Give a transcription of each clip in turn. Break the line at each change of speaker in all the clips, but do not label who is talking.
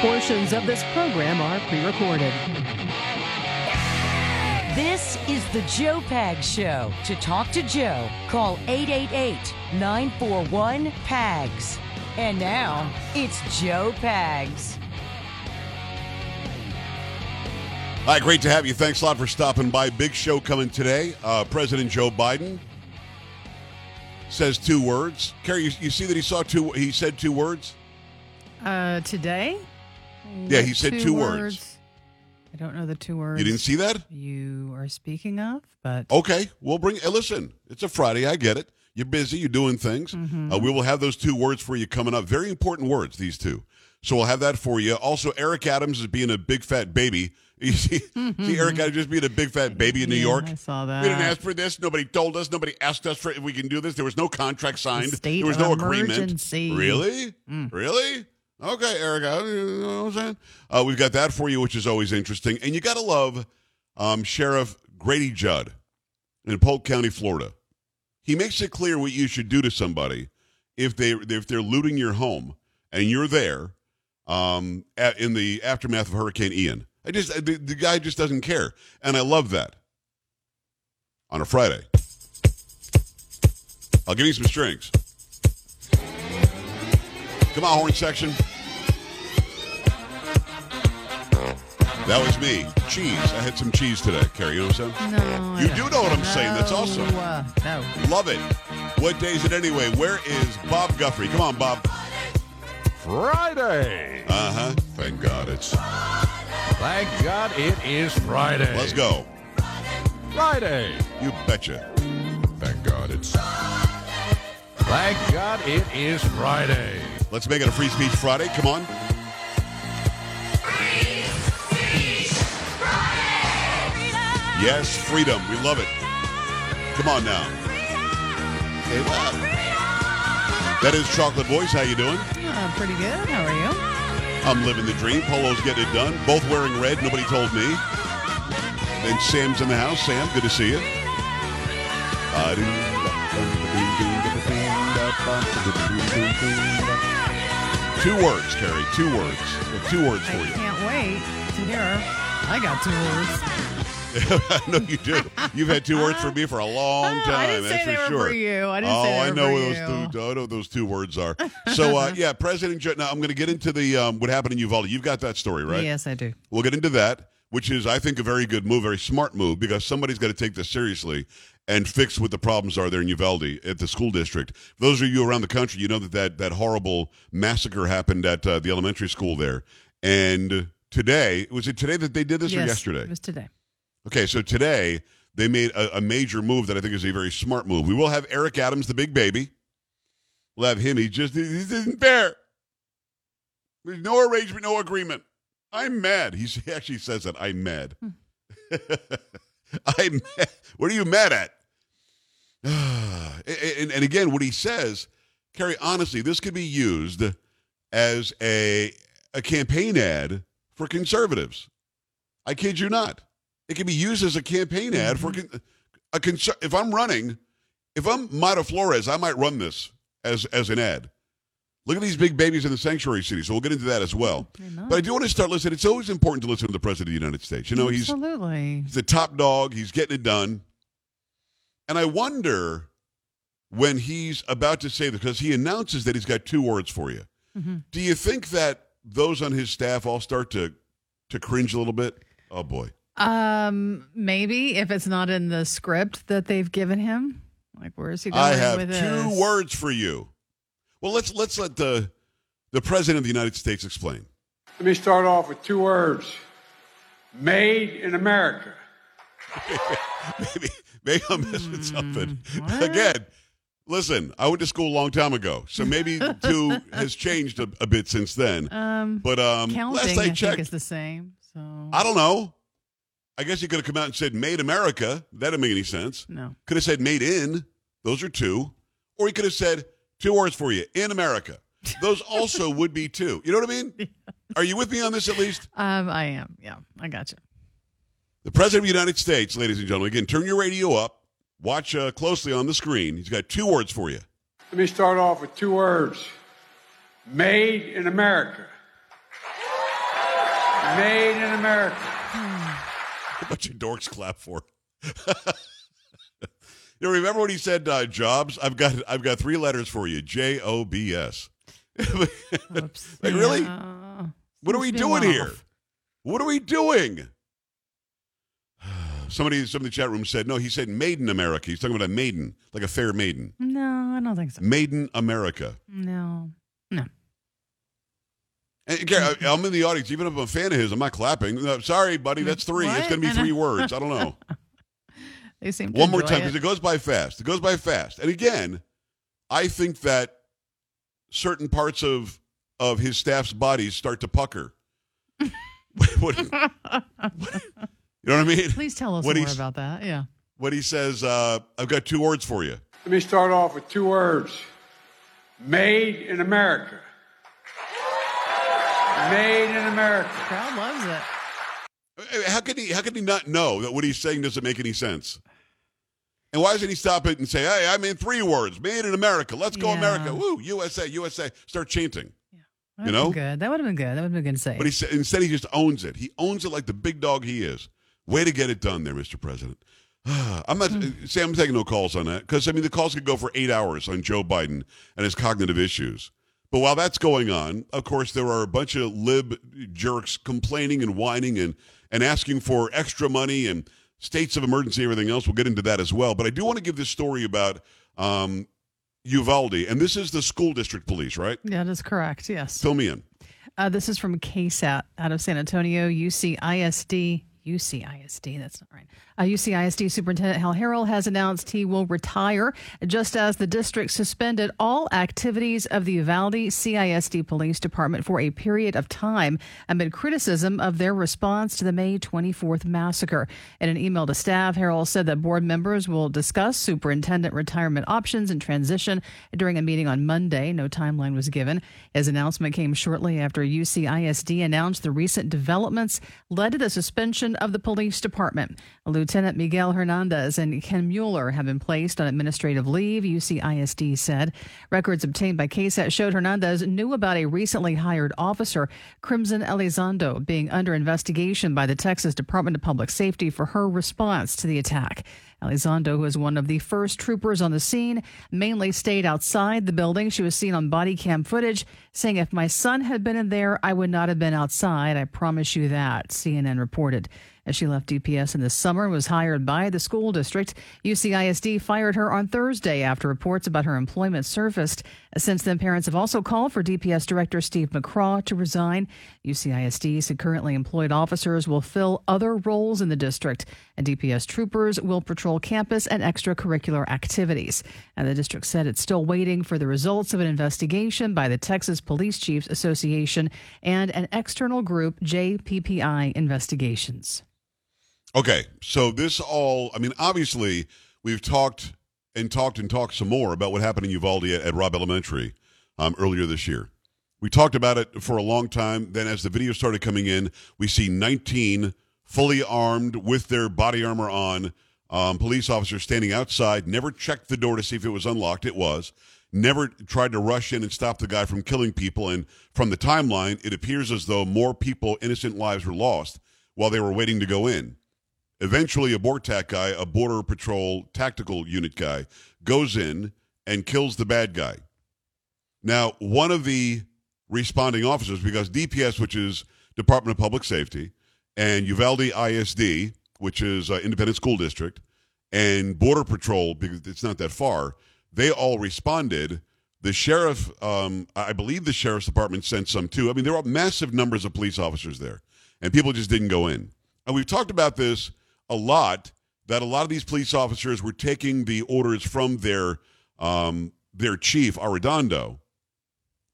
Portions of this program are pre recorded.
This is the Joe Pag Show. To talk to Joe, call 888 941 PAGS. And now, it's Joe Pags.
Hi, great to have you. Thanks a lot for stopping by. Big show coming today. Uh, President Joe Biden says two words. Carrie, you, you see that he saw two. He said two words.
Uh, today?
Yeah, he said two words.
I don't know the two words
You didn't see that?
you are speaking of, but
Okay, we'll bring. Hey, listen, it's a Friday. I get it. You're busy. You're doing things. Uh, we will have those two words for you coming up. Very important words. These two. So we'll have that for you. Also, Eric Adams is being a big fat baby. You see, see Eric Adams just being a big fat baby in New
Yeah,
York.
I saw that.
We didn't ask for this. Nobody told us. Nobody asked us for if we can do this. There was no contract signed.
state
there was
of
no agreement.
emergency. Mm.
Really? Really? Okay, Eric. Adams, You know what I'm saying? Uh, we've got that for you, which is always interesting. And you got to love um, Sheriff Grady Judd in Polk County, Florida. He makes it clear what you should do to somebody if they if they're looting your home and you're there um, at, in the aftermath of Hurricane Ian. I just the, the guy just doesn't care, and I love that. On a Friday, I'll give you some strings. Come on, horn section. That was me. Cheese. I had some cheese today, Carrie. You know what I'm saying?
no. I
You
don't.
know what I'm saying. That's awesome.
Uh, no.
Love it. What day is it anyway? Where is Bob Guthrie? Come on, Bob.
Friday.
Uh huh. Thank God it's.
Thank God it is Friday.
Let's go.
Friday.
You betcha.
Thank God it's. Thank God it is Friday.
Let's make it a free speech Friday. Come on. Yes, freedom. We love it. Come on now. Hey, what? That is Chocolate Voice. How you doing?
Uh, pretty good. How are you?
I'm living the dream. Polo's getting it done. Both wearing red. Nobody told me. And Sam's in the house. Sam, good to see you. Two words, Carrie. Two words. Two words for
I
you.
can't wait to hear. I got two words.
I know you do. You've had two words for me for a long time.
I didn't
that's
say they
for
were
sure.
for you. I didn't
oh,
say they
I
were
know
for
what
you.
those two. I know what those two words are. So, uh, yeah, President. Joe, now I'm going to get into the um, what happened in Uvalde. You've got that story, right?
Yes, I do.
We'll get into that, which is, I think, a very good move, very smart move, because somebody's got to take this seriously and fix what the problems are there in Uvalde at the school district. For those of you around the country, you know that that, that horrible massacre happened at uh, the elementary school there. And today, was it today that they did this
yes,
or yesterday?
It was today.
Okay, so today they made a, a major move that I think is a very smart move. We will have Eric Adams, the big baby. We'll have him. He just he isn't fair. There's no arrangement, no agreement. I'm mad. He's, he actually says that I'm mad. Hmm. I'm mad. What are you mad at? and, and again, what he says, Carrie, honestly, this could be used as a a campaign ad for conservatives. I kid you not. It can be used as a campaign ad for a conser- if I'm running, if I'm Mayra Flores, I might run this as as an ad. Look at these big babies in the sanctuary city. So we'll get into that as well. But I do want to start listening. It's always important to listen to the president of the United States. You know, he's
Absolutely.
He's the top dog. He's getting it done. And I wonder when he's about to say this, because he announces that he's got two words for you.
Mm-hmm.
Do you think that those on his staff all start to to cringe a little bit? Oh boy.
Um, maybe if it's not in the script that they've given him. Like, where is he going
I have
with
two
this?
words for you. Well, let's let's let the the president of the United States explain.
Let me start off with two words Made in America.
maybe maybe I'm missing something.
what?
Again, listen, I went to school a long time ago, so maybe two has changed a, a bit since then.
Um,
But um,
counting,
last
I
I
think,
checked,
is the same. So
I don't know. I guess he could have come out and said "Made America." That didn't make any sense.
no.
Could have said "Made in." Those are two. Or he could have said two words for you in America. Those also would be two. You know what I mean? Yeah. Are you with me on this at least?
Um, I am. Yeah, I got you.
The President of the United States, ladies and gentlemen, again, turn your radio up. Watch uh, closely on the screen. He's got two words for you.
Let me start off with two words Made in America. Made in America.
A bunch of dorks clap for. you remember when he said uh, jobs? I've got I've got three letters for you. J O B S. Like, really?
Yeah.
What are we
Seems to be
doing
a
here? What are we doing? Somebody, somebody in the chat room said, no, he said maiden America. He's talking about a maiden, like a fair maiden.
No, I don't think so.
Maiden America.
No. No.
And, Gary, I- I'm in the audience. Even if I'm a fan of his, I'm not clapping. No, sorry, buddy, that's three. It's going to be three words. I don't know.
They seem to
One more time because it goes by fast. It goes by fast. And again, I think that certain parts of of his staff's bodies start to pucker. What- you know what I mean?
Please tell us
When
more about that. Yeah.
When he says, uh, "I've got two words for you."
Let me start off with two words. Made in America. Made in America.
Crowd loves it.
How could he? How could he not know that what he's saying doesn't make any sense? And why doesn't he stop it and say, "Hey, I mean three words, made in America. Let's go,
Yeah.
America! Woo, USA, USA!" Start chanting.
That
You
would've
know?
been good. That would have been good. That would have been good to say.
But he said, instead, he just owns it. He owns it like the big dog he is. Way to get it done there, Mr. President. I'm not, hmm. say, I'm taking no calls on that because, I mean, the calls could go for eight hours on Joe Biden and his cognitive issues. But while that's going on, of course, there are a bunch of lib jerks complaining and whining and, and asking for extra money and states of emergency, everything else. We'll get into that as well. But I do want to give this story about um, Uvalde. And this is the school district police, right?
Yeah, that is correct. Yes.
Fill me in.
Uh, this is from KSAT out of San Antonio, UCISD. UCISD, that's not right. Uh, UCISD Superintendent Hal Harrell has announced he will retire just as the district suspended all activities of the Uvalde CISD Police Department for a period of time amid criticism of their response to the May 24th massacre. In an email to staff, Harrell said that board members will discuss superintendent retirement options and transition during a meeting on Monday. No timeline was given. His announcement came shortly after UCISD announced the recent developments led to the suspension of the police department. Lieutenant Miguel Hernandez and Ken Mueller have been placed on administrative leave, UCISD said. Records obtained by KSAT showed Hernandez knew about a recently hired officer, Crimson Elizondo, being under investigation by the Texas Department of Public Safety for her response to the attack. Elizondo, who was one of the first troopers on the scene, mainly stayed outside the building. She was seen on body cam footage saying, If my son had been in there, I would not have been outside. I promise you that, CNN reported. As she left DPS in the summer and was hired by the school district, UCISD fired her on Thursday after reports about her employment surfaced. Since then, parents have also called for DPS Director Steve McCraw to resign. UCISD said currently employed officers will fill other roles in the district, and DPS troopers will patrol campus and extracurricular activities. And the district said it's still waiting for the results of an investigation by the Texas Police Chiefs Association and an external group, JPPI Investigations.
Okay, so this all, I mean, obviously, we've talked and talked and talked some more about what happened in Uvalde at, at Robb Elementary um, earlier this year. We talked about it for a long time. Then, as the video started coming in, we see 19 fully armed with their body armor on um, police officers standing outside, never checked the door to see if it was unlocked. It was. Never tried to rush in and stop the guy from killing people. And from the timeline, it appears as though more people, innocent lives, were lost while they were waiting to go in. Eventually, a BORTAC guy, a Border Patrol tactical unit guy, goes in and kills the bad guy. Now, one of the responding officers, because DPS, which is Department of Public Safety, and Uvalde ISD, which is uh, Independent School District, and Border Patrol, because it's not that far, they all responded. The sheriff, um, I believe the sheriff's department sent some too. I mean, there were massive numbers of police officers there, and people just didn't go in. And we've talked about this a lot that a lot of these police officers were taking the orders from their um, their chief Arredondo,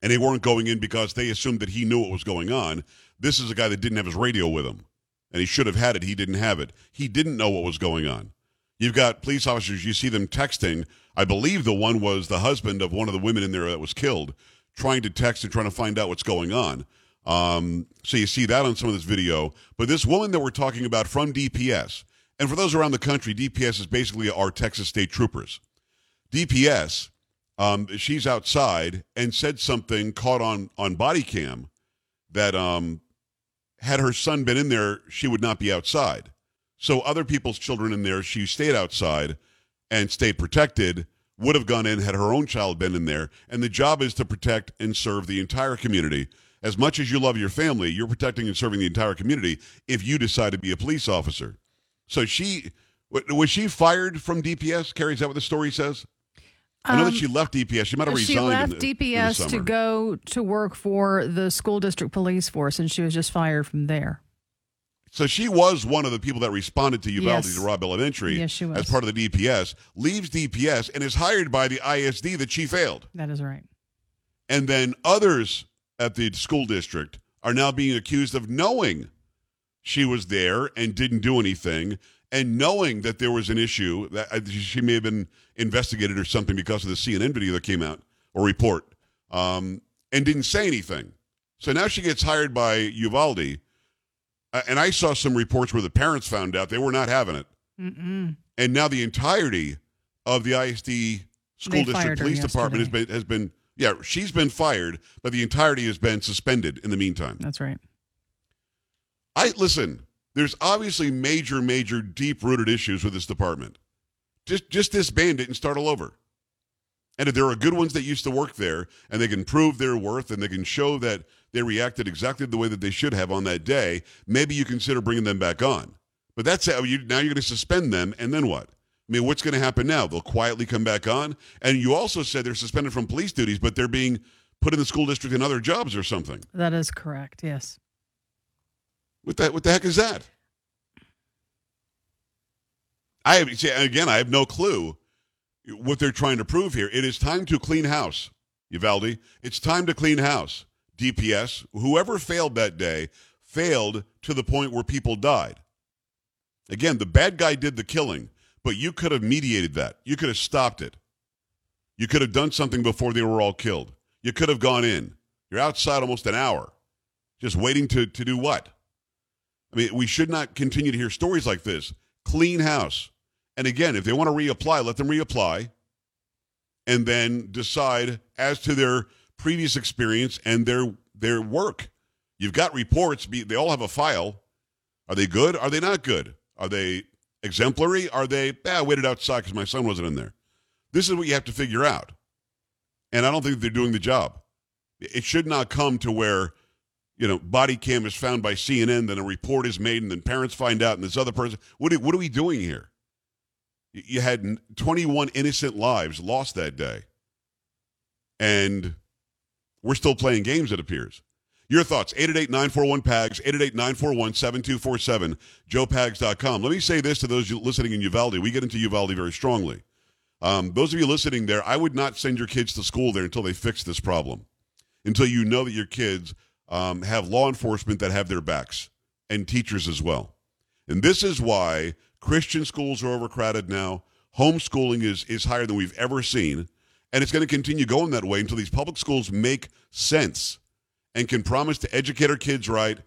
and they weren't going in because they assumed that he knew what was going on. This is a guy that didn't have his radio with him, and he should have had it. He didn't have it. He didn't know what was going on. You've got police officers. You see them texting. I believe the one was the husband of one of the women in there that was killed, trying to text and trying to find out what's going on. Um, so you see that on some of this video. But this woman that we're talking about from DPS, and for those around the country, DPS is basically our Texas State Troopers. DPS, um, she's outside and said something caught on on body cam that um, had her son been in there, she would not be outside. So other people's children in there, she stayed outside and stayed protected. Would have gone in had her own child been in there. And the job is to protect and serve the entire community. As much as you love your family, you're protecting and serving the entire community if you decide to be a police officer. So she was she fired from DPS? Carrie, is that what the story says? I know that um, she left DPS. She might have resigned.
She left
in the, in the
DPS to go to work for the school district police force, and she was just fired from there.
So she was one of the people that responded to Uvalde
Yes.
to Robb Elementary
Yes, she was.
as part of the DPS, leaves DPS and is hired by the ISD that she failed.
That is right.
And then others at the school district are now being accused of knowing she was there and didn't do anything and knowing that there was an issue that uh, she may have been investigated or something because of the CNN video that came out or report um, and didn't say anything. So now she gets hired by Uvalde. Uh, and I saw some reports where the parents found out they were not having it.
Mm-mm.
And now the entirety of the ISD school
They
district police department has been has been yeah she's been fired, but the entirety has been suspended in the meantime.
That's right.
I listen. There's obviously major, major, deep rooted issues with this department. Just just disband it and start all over. And if there are good ones that used to work there and they can prove their worth and they can show that they reacted exactly the way that they should have on that day, maybe you consider bringing them back on. But that's how you now you're going to suspend them and then what? I mean, what's going to happen now? They'll quietly come back on. And you also said they're suspended from police duties, but they're being put in the school district in other jobs or something.
That is correct. Yes.
What the what the heck is that? I have, see, again, I have no clue what they're trying to prove here. It is time to clean house, Uvalde. It's time to clean house. DPS, whoever failed that day, failed to the point where people died. Again, the bad guy did the killing, but you could have mediated that. You could have stopped it. You could have done something before they were all killed. You could have gone in. You're outside almost an hour, just waiting to, to do what? I mean, we should not continue to hear stories like this. Clean house. And again, if they want to reapply, let them reapply and then decide as to their previous experience and their their work. You've got reports, they all have a file. Are they good? Are they not good? Are they exemplary? Are they, ah, I waited outside because my son wasn't in there? This is what you have to figure out. And I don't think they're doing the job. It should not come to where you know, body cam is found by CNN, then a report is made, and then parents find out, and this other person. What are, what are we doing here? You- You had 21 innocent lives lost that day, and we're still playing games, it appears. Your thoughts, 888-941-PAGS, 888-941-7247, joepags.com. Let me say this to those listening in Uvalde. We get into Uvalde very strongly. Um, those of you listening there, I would not send your kids to school there until they fix this problem, until you know that your kids um, have law enforcement that have their backs and teachers as well. And this is why Christian schools are overcrowded now. Homeschooling is, is higher than we've ever seen. And it's going to continue going that way until these public schools make sense and can promise to educate our kids right,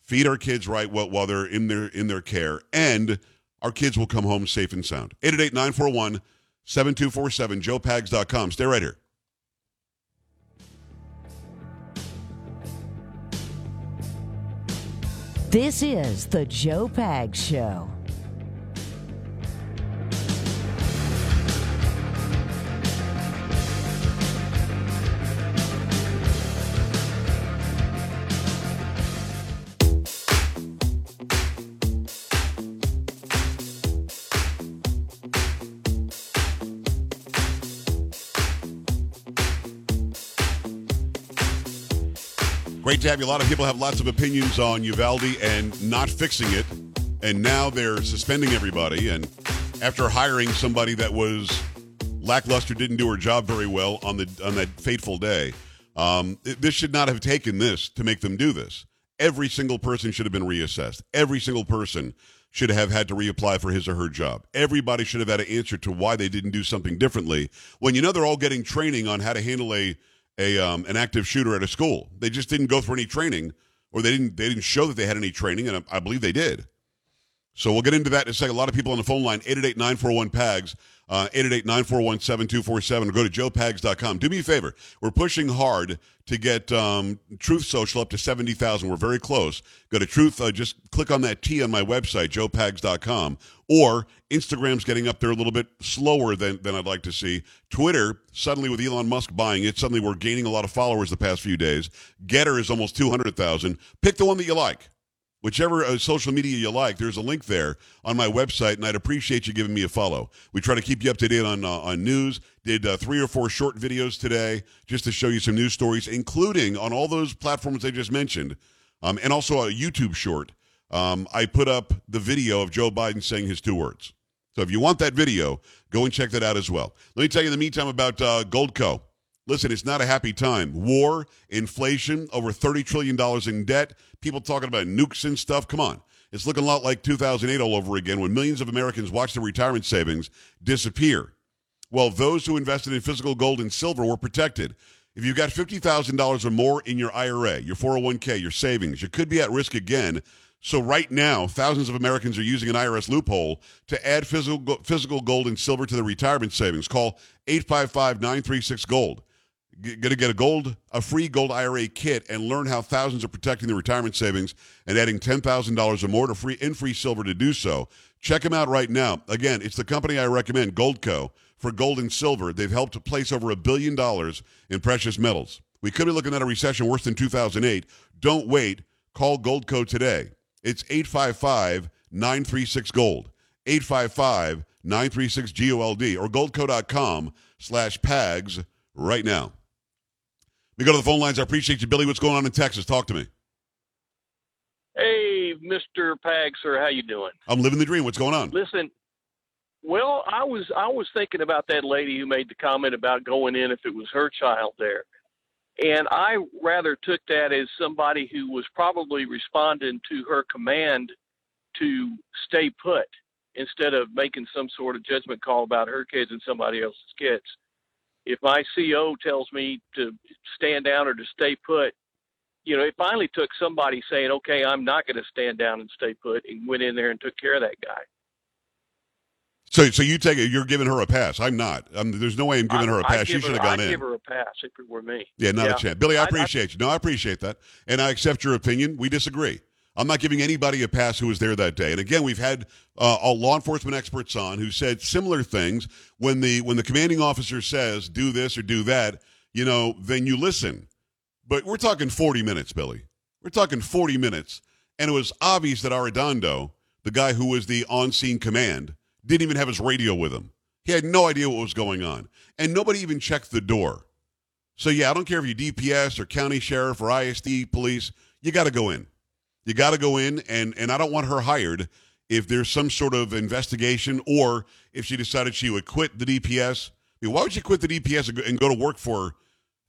feed our kids right while, they're in their, in their care, and our kids will come home safe and sound. 888 941 7247, joepags.com. Stay right here.
This is the Joe Pag Show.
To have you. A lot of people have lots of opinions on Uvalde and not fixing it. And now they're suspending everybody. And after hiring somebody that was lackluster, didn't do her job very well on the on that fateful day, um, th- this should not have taken this to make them do this. Every single person should have been reassessed. Every single person should have had to reapply for his or her job. Everybody should have had an answer to why they didn't do something differently. When you know they're all getting training on how to handle a a um, an active shooter at a school. They just didn't go through any training, or they didn't they didn't show that they had any training, and I, I believe they did. So we'll get into that in a second. A lot of people on the phone line, 888-941-PAGS, uh, 888-941-7247, or go to joepags.com. Do me a favor. We're pushing hard to get um, Truth Social up to 70,000. We're very close. Go to Truth, uh, just click on that T on my website, joepags.com. Or Instagram's getting up there a little bit slower than, than I'd like to see. Twitter, suddenly with Elon Musk buying it, suddenly we're gaining a lot of followers the past few days. Gettr is almost 200,000. Pick the one that you like whichever uh, social media you like, there's a link there on my website, and I'd appreciate you giving me a follow. We try to keep you up to date on uh, on news. Did uh, three or four short videos today just to show you some news stories, including on all those platforms I just mentioned, um, and also a YouTube short. Um, I put up the video of Joe Biden saying his two words. So if you want that video, go and check that out as well. Let me tell you in the meantime about uh, Goldco. Listen, it's not a happy time. War, inflation, over $30 trillion in debt, people talking about nukes and stuff. Come on. It's looking a lot like 2008 all over again when millions of Americans watch their retirement savings disappear. Well, those who invested in physical gold and silver were protected. If you've got $50,000 or more in your IRA, your 401k, your savings, you could be at risk again. So right now, thousands of Americans are using an IRS loophole to add physical physical gold and silver to their retirement savings. Call 855-936-GOLD. Going to get a gold, a free gold IRA kit, and learn how thousands are protecting their retirement savings and adding ten thousand dollars or more to free in free silver to do so. Check them out right now. Again, it's the company I recommend, Goldco, for gold and silver. They've helped to place over a billion dollars in precious metals. We could be looking at a recession worse than 2008. Don't wait. Call Goldco today. It's 855 936 Gold. 855 936 GOLD or goldco.com slash PAGS right now. We go to the phone lines. I appreciate you, Billy. What's going on in Texas? Talk to me.
Hey, Mr. Pag, sir, how you doing?
I'm living the dream. What's going on?
Listen, well, I was I was thinking about that lady who made the comment about going in if it was her child there. And I rather took that as somebody who was probably responding to her command to stay put instead of making some sort of judgment call about her kids and somebody else's kids. If my CO tells me to stand down or to stay put, you know, it finally took somebody saying, okay, I'm not going to stand down and stay put and went in there and took care of that guy.
So, so you take it. You're giving her a pass. I'm not. I'm, there's no way I'm giving her a
I-
pass. She should have gone
I'd
in.
give her a pass if it were me.
Yeah, not
Yeah.
a chance. Billy, I
I- I-
appreciate you. No, I appreciate that. And I accept your opinion. We disagree. I'm not giving anybody a pass who was there that day. And again, we've had uh, all law enforcement experts on who said similar things. When the when the commanding officer says do this or do that, you know, then you listen. But we're talking 40 minutes, Billy. We're talking 40 minutes, and it was obvious that Arredondo, the guy who was the on-scene command, didn't even have his radio with him. He had no idea what was going on, and nobody even checked the door. So yeah, I don't care if you're DPS or county sheriff or ISD police, you got to go in. You got to go in, and and I don't want her hired if there's some sort of investigation or if she decided she would quit the DPS. I mean, why would she quit the DPS and go, to work for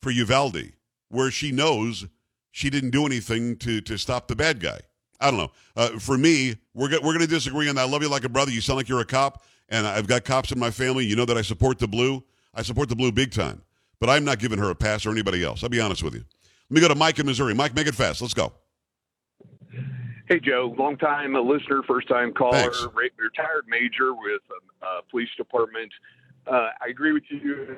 for Uvalde, where she knows she didn't do anything to to stop the bad guy? I don't know. Uh, for me, we're go- we're going to disagree on that. I love you like a brother. You sound like you're a cop, and I've got cops in my family. You know that I support the blue. I support the blue big time. But I'm not giving her a pass or anybody else. I'll be honest with you. Let me go to Mike in Missouri. Mike, make it fast. Let's go.
Hey, Joe, long time listener, first time caller, re- retired major with a uh, police department. Uh, I agree with you.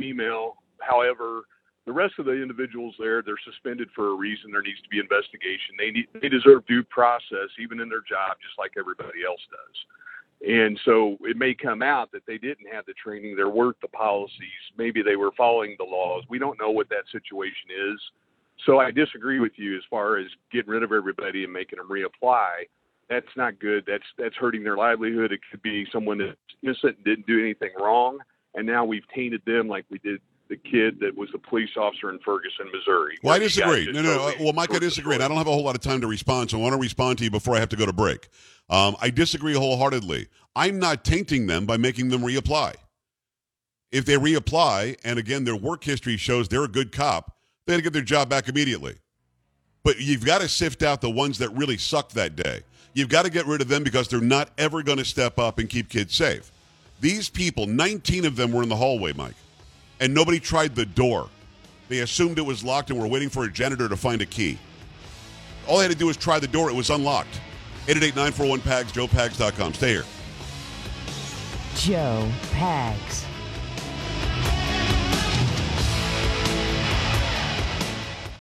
Email. However, the rest of the individuals there, they're suspended for a reason. There needs to be investigation. They need, they deserve due process, even in their job, just like everybody else does. And so it may come out that they didn't have the training, there weren't the policies, maybe they were following the laws. We don't know what that situation is. So I disagree with you as far as getting rid of everybody and making them reapply. That's not good. That's that's hurting their livelihood. It could be someone that's innocent and didn't do anything wrong, and now we've tainted them like we did the kid that was the police officer in Ferguson, Missouri.
Well, I
where the guy
disagree. No, no. Well, Mike, I disagree. And I don't have a whole lot of time to respond, so I want to respond to you before I have to go to break. Um, I disagree wholeheartedly. I'm not tainting them by making them reapply. If they reapply, and again, their work history shows they're a good cop, they got to get their job back immediately. But you've got to sift out the ones that really sucked that day. You've got to get rid of them because they're not ever going to step up and keep kids safe. These people, 19 of them were in the hallway, Mike, and nobody tried the door. They assumed it was locked and were waiting for a janitor to find a key. All they had to do was try the door. It was unlocked. 888-941-PAGS, joepags.com. Stay here.
Joe Pags.